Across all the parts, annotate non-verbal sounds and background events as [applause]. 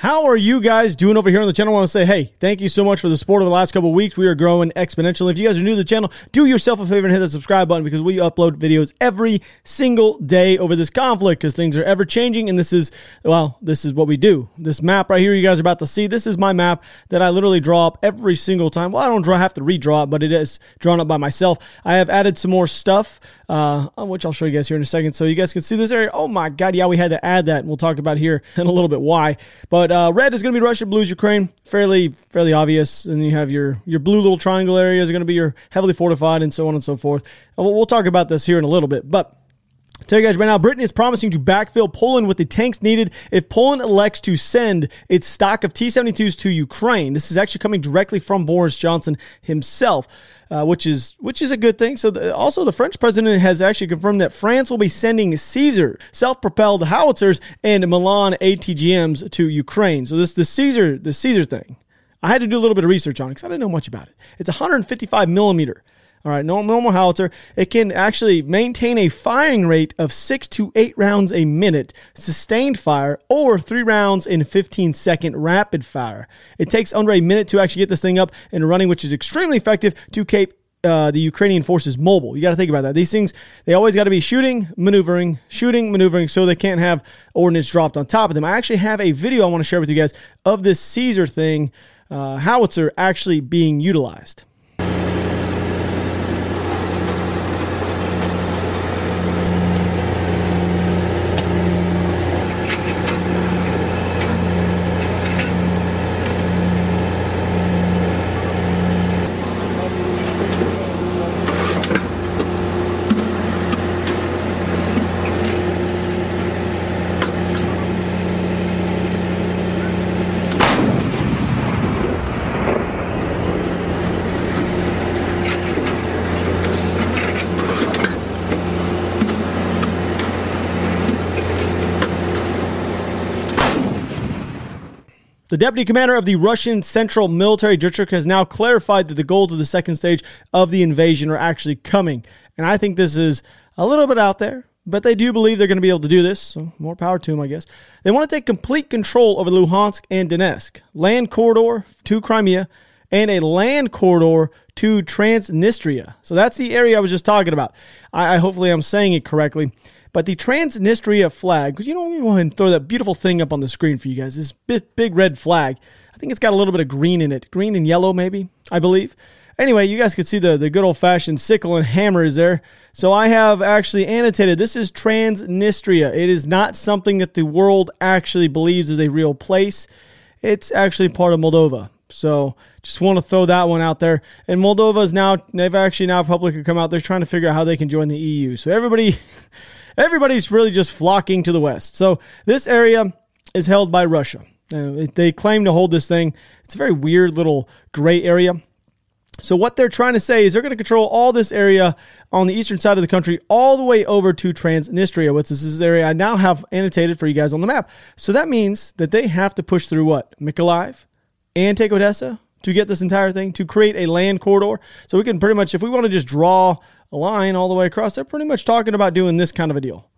How are you guys doing over here on the channel? I want to say, hey, thank you so much for the support over the last couple weeks. We are growing exponentially. If you guys are new to the channel, do yourself a favor and hit the subscribe button because we upload videos every single day over this conflict because things are ever changing. And this is, well, this is what we do. This map right here you guys are about to see, this is my map that I literally draw up every single time. Well, I don't draw, have to redraw it, but it is drawn up by myself. I have added some more stuff, uh, which I'll show you guys here in a second so you guys can see this area. Oh my God, yeah, we had to add that. And we'll talk about here in a little bit why. But uh, red is going to be Russia, blue is Ukraine. Fairly, fairly obvious. And you have your your blue little triangle areas are going to be your heavily fortified, and so on and so forth. We'll, we'll talk about this here in a little bit, but. Tell you guys right now, Britain is promising to backfill Poland with the tanks needed if Poland elects to send its stock of T 72s to Ukraine. This is actually coming directly from Boris Johnson himself uh, which is which is a good thing. So the, also the French president has actually confirmed that France will be sending Caesar self-propelled howitzers and Milan ATGMs to Ukraine. So this the Caesar the Caesar thing. I had to do a little bit of research on it because I didn't know much about it. It's 155 millimeter. All right, normal, howitzer. It can actually maintain a firing rate of six to eight rounds a minute, sustained fire, or three rounds in 15 second rapid fire. It takes under a minute to actually get this thing up and running, which is extremely effective to keep uh, the Ukrainian forces mobile. You got to think about that. These things, they always got to be shooting, maneuvering, shooting, maneuvering, so they can't have ordnance dropped on top of them. I actually have a video I want to share with you guys of this Caesar thing, uh, howitzer actually being utilized. The deputy commander of the Russian Central Military District has now clarified that the goals of the second stage of the invasion are actually coming. And I think this is a little bit out there, but they do believe they're going to be able to do this. So more power to them, I guess. They want to take complete control over Luhansk and Donetsk, land corridor to Crimea, and a land corridor to Transnistria. So that's the area I was just talking about. I, I hopefully I'm saying it correctly. But the Transnistria flag, you know, go ahead and throw that beautiful thing up on the screen for you guys. This big, big red flag. I think it's got a little bit of green in it. Green and yellow, maybe, I believe. Anyway, you guys can see the, the good old fashioned sickle and hammer is there. So I have actually annotated this is Transnistria. It is not something that the world actually believes is a real place. It's actually part of Moldova. So just want to throw that one out there. And Moldova is now, they've actually now publicly come out. They're trying to figure out how they can join the EU. So everybody. [laughs] everybody's really just flocking to the west. So this area is held by Russia. Uh, they claim to hold this thing. It's a very weird little gray area. So what they're trying to say is they're going to control all this area on the eastern side of the country, all the way over to Transnistria, which is this area I now have annotated for you guys on the map. So that means that they have to push through what Mykolaiv and take Odessa to get this entire thing to create a land corridor. So we can pretty much, if we want to just draw a line all the way across, they're pretty much talking about doing this kind of a deal,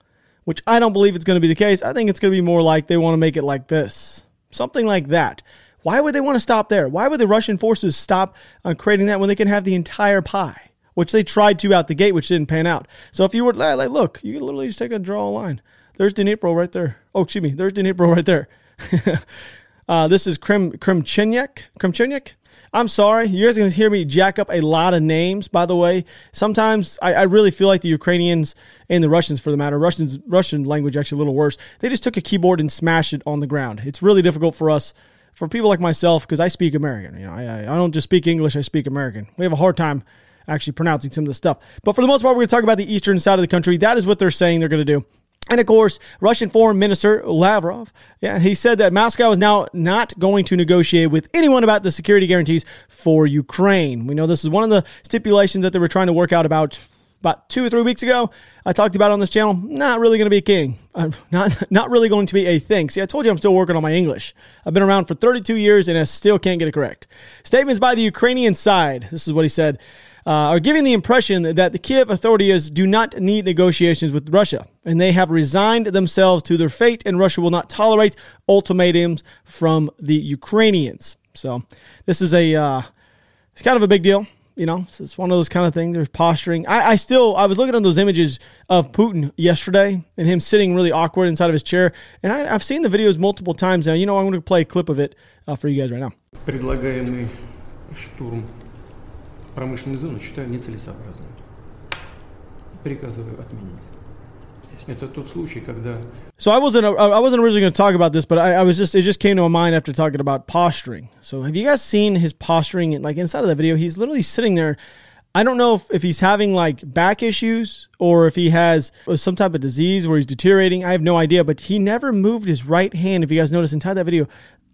which I don't believe it's going to be the case. I think it's going to be more like they want to make it like this, something like that. Why would they want to stop there? Why would the Russian forces stop on creating that when they can have the entire pie, which they tried to out the gate, which didn't pan out? So if you were like, look, you can literally just take a draw a line. There's Dnipro right there. Oh, excuse me. There's Dnipro right there. [laughs] uh, this is Krim Krimchenyek. Krimchenyek. I'm sorry. You guys are going to hear me jack up a lot of names, by the way. Sometimes I, I, really feel like the Ukrainians and the Russians, for the matter, Russians, Russian language actually a little worse. They just took a keyboard and smashed it on the ground. It's really difficult for us, for people like myself, because I speak American. You know, I, I don't just speak English, I speak American. We have a hard time actually pronouncing some of the stuff. But for the most part, we're going to talk about the eastern side of the country. That is what they're saying they're going to do. And of course, Russian Foreign Minister Lavrov, yeah, he said that Moscow is now not going to negotiate with anyone about the security guarantees for Ukraine. We know this is one of the stipulations that they were trying to work out about about two or three weeks ago. I talked about on this channel. Not really going to be a king. I'm [laughs] not not really going to be a thing. See, I told you I'm still working on my English. I've been around for 32 years and I still can't get it correct. Statements by the Ukrainian side. This is what he said. Uh, are giving the impression that the Kiev authorities do not need negotiations with Russia, and they have resigned themselves to their fate, and Russia will not tolerate ultimatums from the Ukrainians. So this is a uh, it's kind of a big deal. You know, it's one of those kind of things. There's posturing. I, I still, I was looking at those images of Putin yesterday and him sitting really awkward inside of his chair. And I, have seen the videos multiple times now. You know, I'm going to play a clip of it uh, for you guys right now Предлагаемый штурм промышленной зоны считаю нецелесообразным. Приказываю отменить. Это тот случай, когда so I wasn't I wasn't originally going to talk about this, but I, I, was just it just came to my mind after talking about posturing. So have you guys seen his posturing? Like inside of the video, he's literally sitting there. I don't know if, if he's having like back issues or if he has some type of disease where he's deteriorating. I have no idea, but he never moved his right hand. If you guys notice inside that video,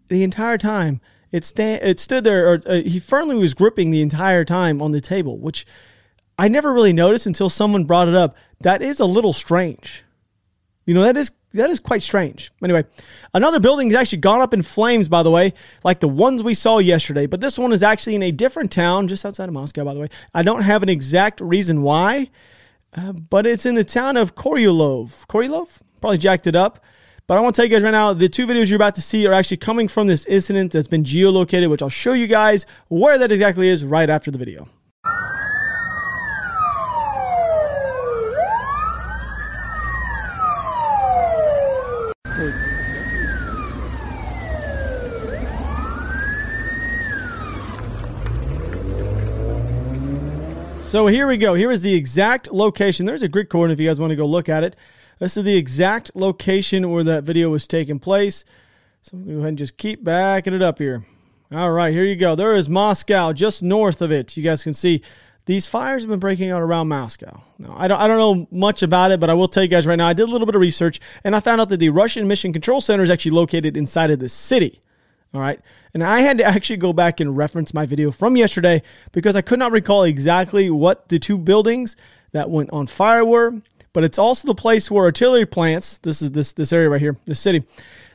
the entire time it sta- it stood there, or uh, he firmly was gripping the entire time on the table, which I never really noticed until someone brought it up. That is a little strange. You know, that is that is quite strange. Anyway, another building has actually gone up in flames, by the way, like the ones we saw yesterday. But this one is actually in a different town, just outside of Moscow, by the way. I don't have an exact reason why, uh, but it's in the town of Koryulov. Koryulov? Probably jacked it up. But I want to tell you guys right now, the two videos you're about to see are actually coming from this incident that's been geolocated, which I'll show you guys where that exactly is right after the video. So here we go. Here is the exact location. There's a grid coordinate if you guys want to go look at it. This is the exact location where that video was taking place. So I'm going to go ahead and just keep backing it up here. All right, here you go. There is Moscow just north of it. You guys can see these fires have been breaking out around Moscow. Now, I don't, I don't know much about it, but I will tell you guys right now, I did a little bit of research and I found out that the Russian Mission Control Center is actually located inside of the city. All right. And I had to actually go back and reference my video from yesterday because I could not recall exactly what the two buildings that went on fire were. But it's also the place where artillery plants, this is this this area right here, this city.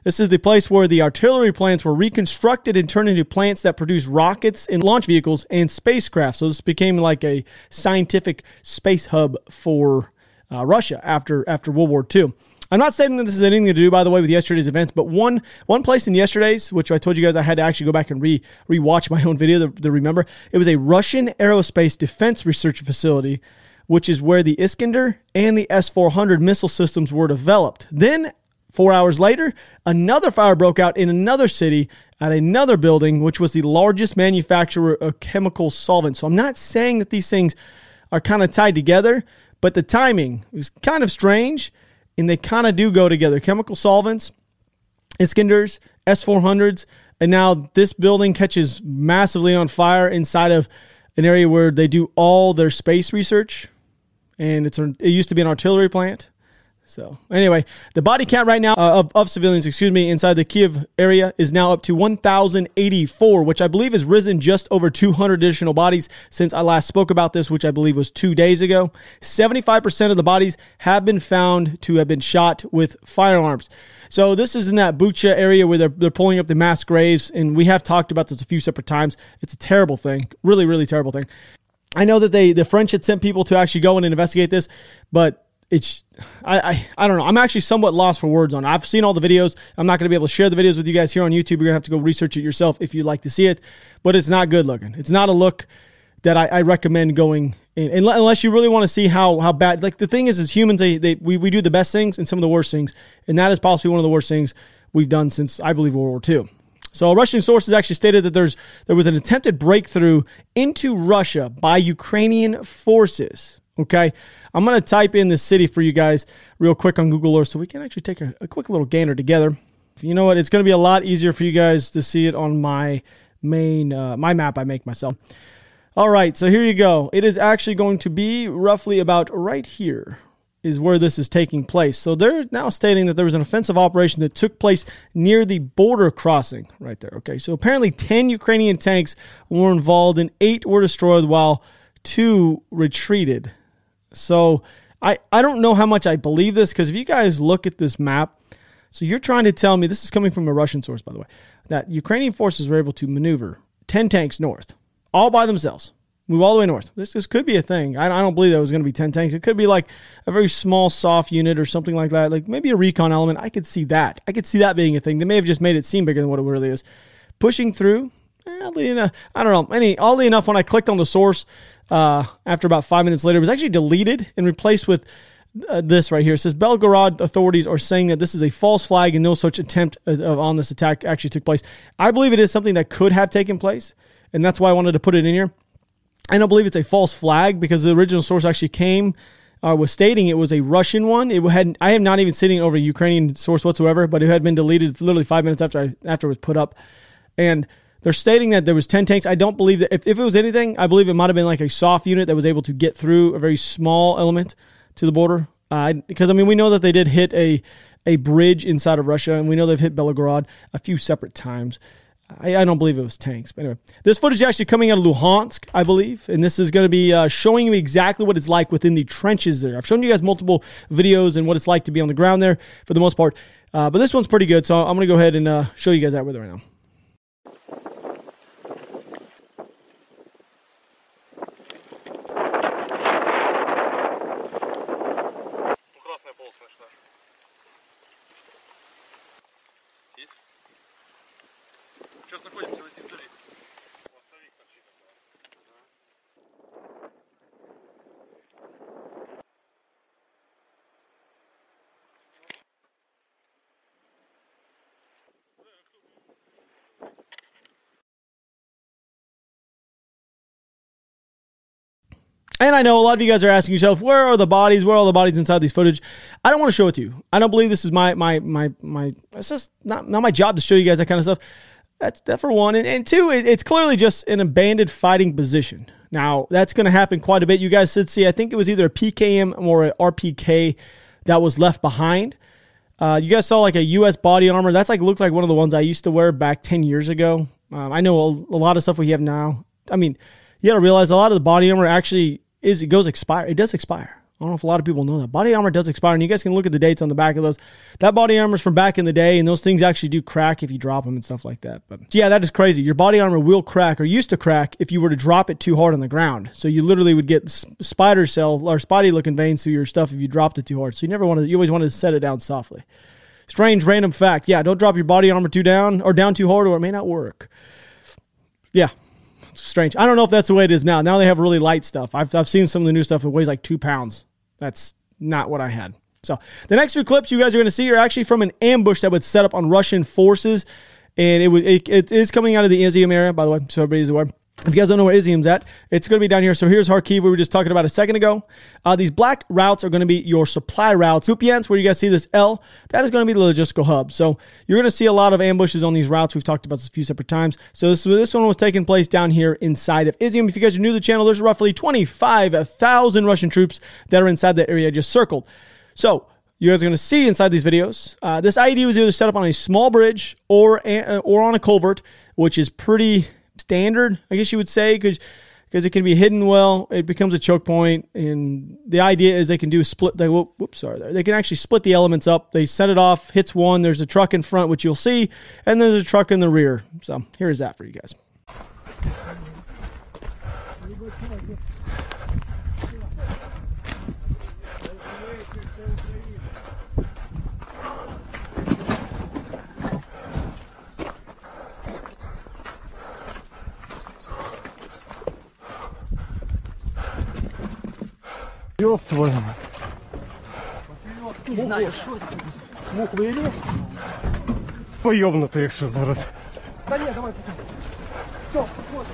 This is the place where the artillery plants were reconstructed and turned into plants that produce rockets and launch vehicles and spacecraft. So this became like a scientific space hub for uh, Russia after after World War II. I'm not saying that this is anything to do, by the way, with yesterday's events, but one one place in yesterday's, which I told you guys I had to actually go back and re rewatch my own video to, to remember, it was a Russian aerospace defense research facility, which is where the Iskander and the S-400 missile systems were developed. Then Four hours later, another fire broke out in another city at another building, which was the largest manufacturer of chemical solvents. So I'm not saying that these things are kind of tied together, but the timing is kind of strange and they kind of do go together. Chemical solvents, Iskanders, S400s, and now this building catches massively on fire inside of an area where they do all their space research, and it's it used to be an artillery plant. So anyway, the body count right now uh, of, of civilians, excuse me, inside the Kiev area is now up to 1,084, which I believe has risen just over 200 additional bodies since I last spoke about this, which I believe was two days ago. 75% of the bodies have been found to have been shot with firearms. So this is in that Bucha area where they're, they're pulling up the mass graves, and we have talked about this a few separate times. It's a terrible thing, really, really terrible thing. I know that they the French had sent people to actually go in and investigate this, but it's I, I, I don't know. I'm actually somewhat lost for words on it. I've seen all the videos. I'm not going to be able to share the videos with you guys here on YouTube. You're to have to go research it yourself if you'd like to see it. But it's not good looking. It's not a look that I, I recommend going in, unless you really want to see how how bad. Like the thing is, as humans, they, they we, we do the best things and some of the worst things, and that is possibly one of the worst things we've done since I believe World War II. So Russian sources actually stated that there's there was an attempted breakthrough into Russia by Ukrainian forces. Okay. I'm to type in the city for you guys real quick on Google Earth so we can actually take a, a quick little gander together. You know what? It's to be a lot easier for you guys to see it on my main, uh, my map I make myself. All right. So here you go. It is actually going to be roughly about right here is where this is taking place. So they're now stating that there was an offensive operation that took place near the border crossing right there. Okay. So apparently 10 Ukrainian tanks were involved and eight were destroyed while two retreated. So I, I don't know how much I believe this because if you guys look at this map, so you're trying to tell me this is coming from a Russian source, by the way, that Ukrainian forces were able to maneuver 10 tanks north all by themselves. Move all the way north. This, this could be a thing. I, I don't believe that was going to be 10 tanks. It could be like a very small, soft unit or something like that. Like maybe a recon element. I could see that. I could see that being a thing. They may have just made it seem bigger than what it really is. Pushing through, eh, oddly enough, I don't know. Any oddly enough, when I clicked on the source, uh, after about five minutes later, it was actually deleted and replaced with uh, this right here. It says Belgorod authorities are saying that this is a false flag and no such attempt of, on this attack actually took place. I believe it is something that could have taken place, and that's why I wanted to put it in here. I don't believe it's a false flag because the original source actually came uh, was stating it was a Russian one. It had I am not even sitting over a Ukrainian source whatsoever, but it had been deleted literally five minutes after I, after it was put up, and they're stating that there was 10 tanks. I don't believe that if, if it was anything, I believe it might have been like a soft unit that was able to get through a very small element to the border. Uh, because I mean, we know that they did hit a a bridge inside of Russia, and we know they've hit Belgorod a few separate times. I, I, don't believe it was tanks, but anyway, this footage is actually coming out of Luhansk, I believe, and this is going to be uh, showing you exactly what it's like within the trenches there. I've shown you guys multiple videos and what it's like to be on the ground there for the most part, uh, but this one's pretty good, so I'm going to go ahead and uh, show you guys that with it right now. And I know a lot of you guys are asking yourself, where are the bodies? Where are all the bodies inside these footage? I don't want to show it to you. I don't believe this is my my my my. It's just not not my job to show you guys that kind of stuff. That's that for one, and, and two, it, it's clearly just an abandoned fighting position. Now that's going to happen quite a bit. You guys should see. I think it was either a PKM or a RPK that was left behind. Uh, you guys saw like a U.S. body armor. That's like looked like one of the ones I used to wear back ten years ago. Um, I know a, a lot of stuff we have now. I mean, you got to realize a lot of the body armor actually is it goes expire. It does expire. I don't know if a lot of people know that. Body armor does expire, and you guys can look at the dates on the back of those. That body armor is from back in the day, and those things actually do crack if you drop them and stuff like that. But yeah, that is crazy. Your body armor will crack, or used to crack, if you were to drop it too hard on the ground. So you literally would get spider cell or spotty looking veins through your stuff if you dropped it too hard. So you never wanted, you always wanted to set it down softly. Strange random fact. Yeah, don't drop your body armor too down or down too hard, or it may not work. Yeah, strange. I don't know if that's the way it is now. Now they have really light stuff. I've, I've seen some of the new stuff. It weighs like two pounds. That's not what I had. So the next few clips you guys are going to see are actually from an ambush that was set up on Russian forces, and it was it, it is coming out of the Izium area, by the way, so everybody's aware. If you guys don't know where Izium's at, it's going to be down here. So here's Kharkiv, we were just talking about a second ago. Uh, these black routes are going to be your supply routes. Kupiansk, where you guys see this L, that is going to be the logistical hub. So you're going to see a lot of ambushes on these routes. We've talked about this a few separate times. So this, this one was taking place down here inside of Izium. If you guys are new to the channel, there's roughly 25,000 Russian troops that are inside that area I just circled. So you guys are going to see inside these videos. Uh, this IED was either set up on a small bridge or or on a culvert, which is pretty standard, I guess you would say, because because it can be hidden well. It becomes a choke point, and the idea is they can do split. They, whoops, sorry. They can actually split the elements up. They set it off, hits one. There's a truck in front, which you'll see, and there's a truck in the rear. So here's that for you guys. Ёб твою мать. Не знаю, що це. Мух виїли? Поєбнути, якщо зараз. Та ні, давай потім. Все, вот.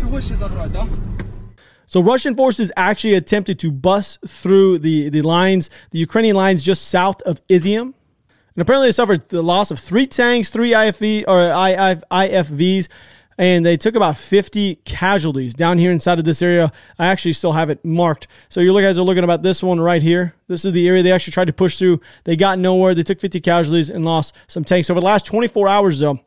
Цього ще забрати, да? So Russian forces actually attempted to bust through the, the lines, the Ukrainian lines just south of Izium. and apparently they suffered the loss of three tanks, three IFV or IFVs, and they took about 50 casualties down here inside of this area. I actually still have it marked. So you guys are looking about this one right here. This is the area they actually tried to push through. They got nowhere. They took 50 casualties and lost some tanks. Over the last 24 hours, though,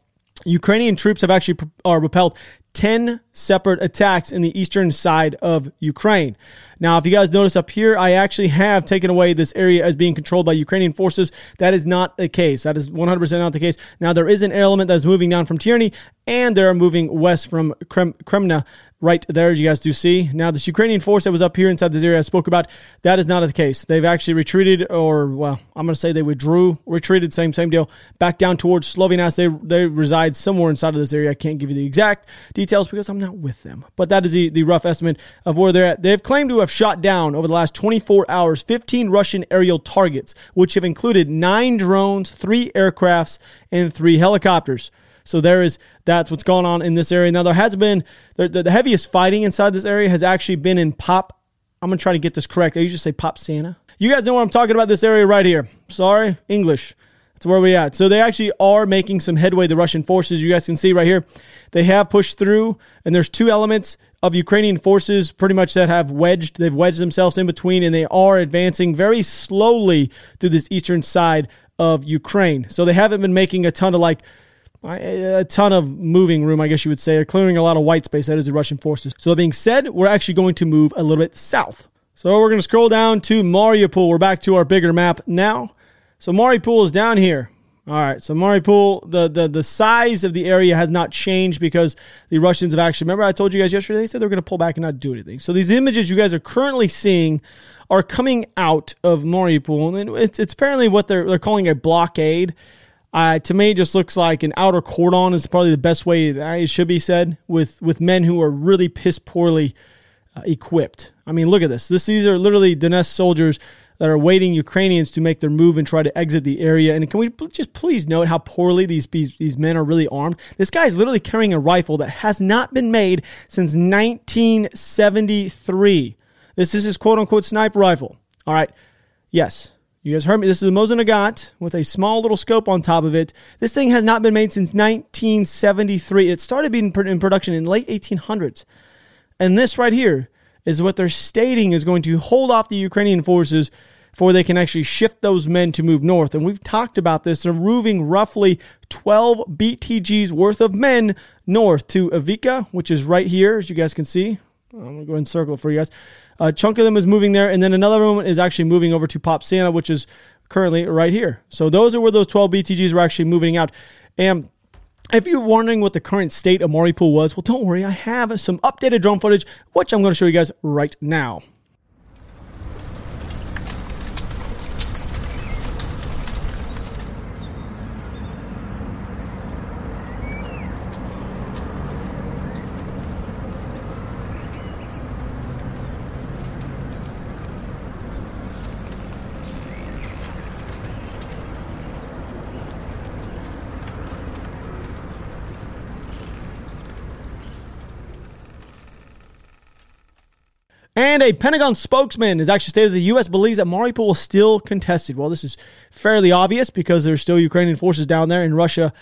Ukrainian troops have actually are repelled 10 separate attacks in the eastern side of Ukraine. Now, if you guys notice up here, I actually have taken away this area as being controlled by Ukrainian forces. That is not the case. That is 100% not the case. Now, there is an element that is moving down from Tierney, and they're moving west from Krem- Kremna right there, as you guys do see. Now, this Ukrainian force that was up here inside this area I spoke about, that is not the case. They've actually retreated, or, well, I'm going to say they withdrew, retreated, same same deal, back down towards Sloviansk. They, they reside somewhere inside of this area. I can't give you the exact details because I'm not with them. But that is the, the rough estimate of where they're at. They've claimed to have shot down over the last 24 hours 15 Russian aerial targets, which have included nine drones, three aircrafts, and three helicopters. So there is that's what's going on in this area. Now there has been the, the, the heaviest fighting inside this area has actually been in Pop. I'm gonna try to get this correct. I usually say Pop Santa. You guys know what I'm talking about. This area right here. Sorry, English. That's where we at. So they actually are making some headway. The Russian forces, you guys can see right here, they have pushed through, and there's two elements of Ukrainian forces pretty much that have wedged. They've wedged themselves in between, and they are advancing very slowly through this eastern side of Ukraine. So they haven't been making a ton of like a ton of moving room, I guess you would say, or clearing a lot of white space. That is the Russian forces. So that being said, we're actually going to move a little bit south. So we're going to scroll down to Mariupol. We're back to our bigger map now. So Mariupol is down here. All right, so Mariupol, the, the the size of the area has not changed because the Russians have actually. Remember, I told you guys yesterday they said they were going to pull back and not do anything. So these images you guys are currently seeing are coming out of Mariupol, and it's, it's apparently what they're they're calling a blockade. Uh, to me, it just looks like an outer cordon is probably the best way it should be said with with men who are really piss poorly uh, equipped. I mean, look at this. This these are literally Donetsk soldiers that are waiting Ukrainians to make their move and try to exit the area. And can we just please note how poorly these these, these men are really armed? This guy is literally carrying a rifle that has not been made since 1973. This is his quote unquote sniper rifle. All right. Yes, you guys heard me. This is a Mosin Nagant with a small little scope on top of it. This thing has not been made since 1973. It started being in production in late 1800s. And this right here is what they're stating is going to hold off the Ukrainian forces before they can actually shift those men to move north. And we've talked about this. They're moving roughly 12 BTGs worth of men north to Avika, which is right here, as you guys can see. I'm going to go and circle for you guys. A chunk of them is moving there, and then another one is actually moving over to Pop Santa, which is currently right here. So those are where those 12 BTGs were actually moving out. And if you're wondering what the current state of Mariupol was, well, don't worry. I have some updated drone footage, which I'm going to show you guys right now. And a Pentagon spokesman has actually stated that the U.S. believes that Mariupol is still contested. Well, this is fairly obvious because there's still Ukrainian forces down there, and Russia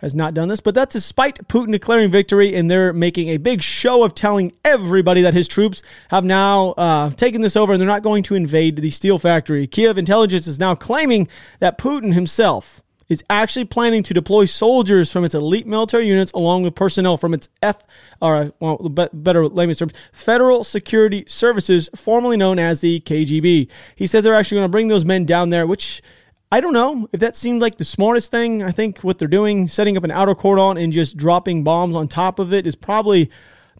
has not done this. But that's despite Putin declaring victory, and they're making a big show of telling everybody that his troops have now uh, taken this over and they're not going to invade the steel factory. Kiev intelligence is now claiming that Putin himself is actually planning to deploy soldiers from its elite military units along with personnel from its F, or well, better layman's terms, Federal Security Services, formerly known as the KGB. He says they're actually going to bring those men down there, which I don't know if that seemed like the smartest thing. I think what they're doing, setting up an outer cordon and just dropping bombs on top of it, is probably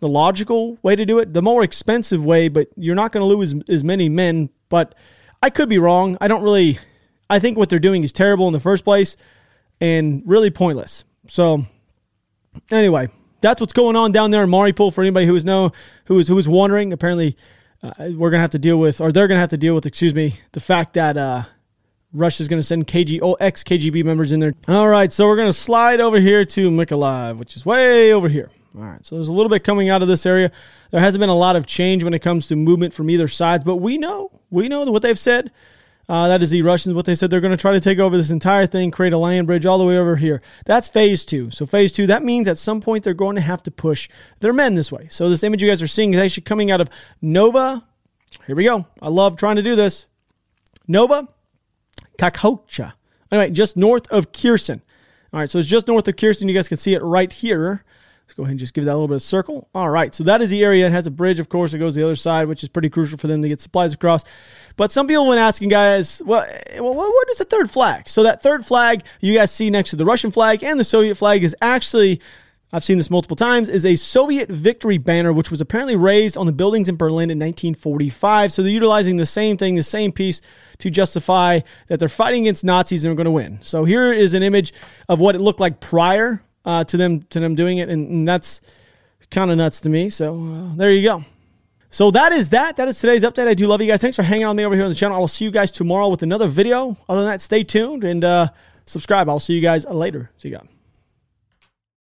the logical way to do it. The more expensive way, but you're not going to lose as many men. But I could be wrong. I don't really I think what they're doing is terrible in the first place and really pointless. So, anyway, that's what's going on down there in Mariupol. For anybody who is know who is who is wondering, apparently uh, we're gonna have to deal with, or they're gonna have to deal with, excuse me, the fact that uh, Russia's gonna send KG, oh, ex KGB members in there. All right, so we're gonna slide over here to Mykolaiv, which is way over here. All right, so there's a little bit coming out of this area. There hasn't been a lot of change when it comes to movement from either side, but we know, we know what they've said uh, that is the Russians. What they said they're going to try to take over this entire thing, create a land bridge all the way over here. That's phase two. So phase two, that means at some point they're going to have to push their men this way. So this image you guys are seeing is actually coming out of Nova. Here we go. I love trying to do this. Nova Kakhovka. Anyway, just north of Kherson. All right, so it's just north of Kherson. You guys can see it right here. Let's go ahead and just give that a little bit of circle. All right, so that is the area. It has a bridge, of course, that goes the other side, which is pretty crucial for them to get supplies across. But some people have been asking, guys, well, well, what is the third flag? So that third flag you guys see next to the Russian flag and the Soviet flag is actually I've seen this multiple times, is a Soviet victory banner, which was apparently raised on the buildings in Berlin in 1945. So they're utilizing the same thing, the same piece to justify that they're fighting against Nazis and are going to win. So here is an image of what it looked like prior uh, to them to them doing it, and, and that's kind of nuts to me. So uh, there you go. So that is that. That is today's update. I do love you guys. Thanks for hanging on me over here on the channel. I will see you guys tomorrow with another video. Other than that, stay tuned and uh, subscribe. I'll see you guys later. See you guys.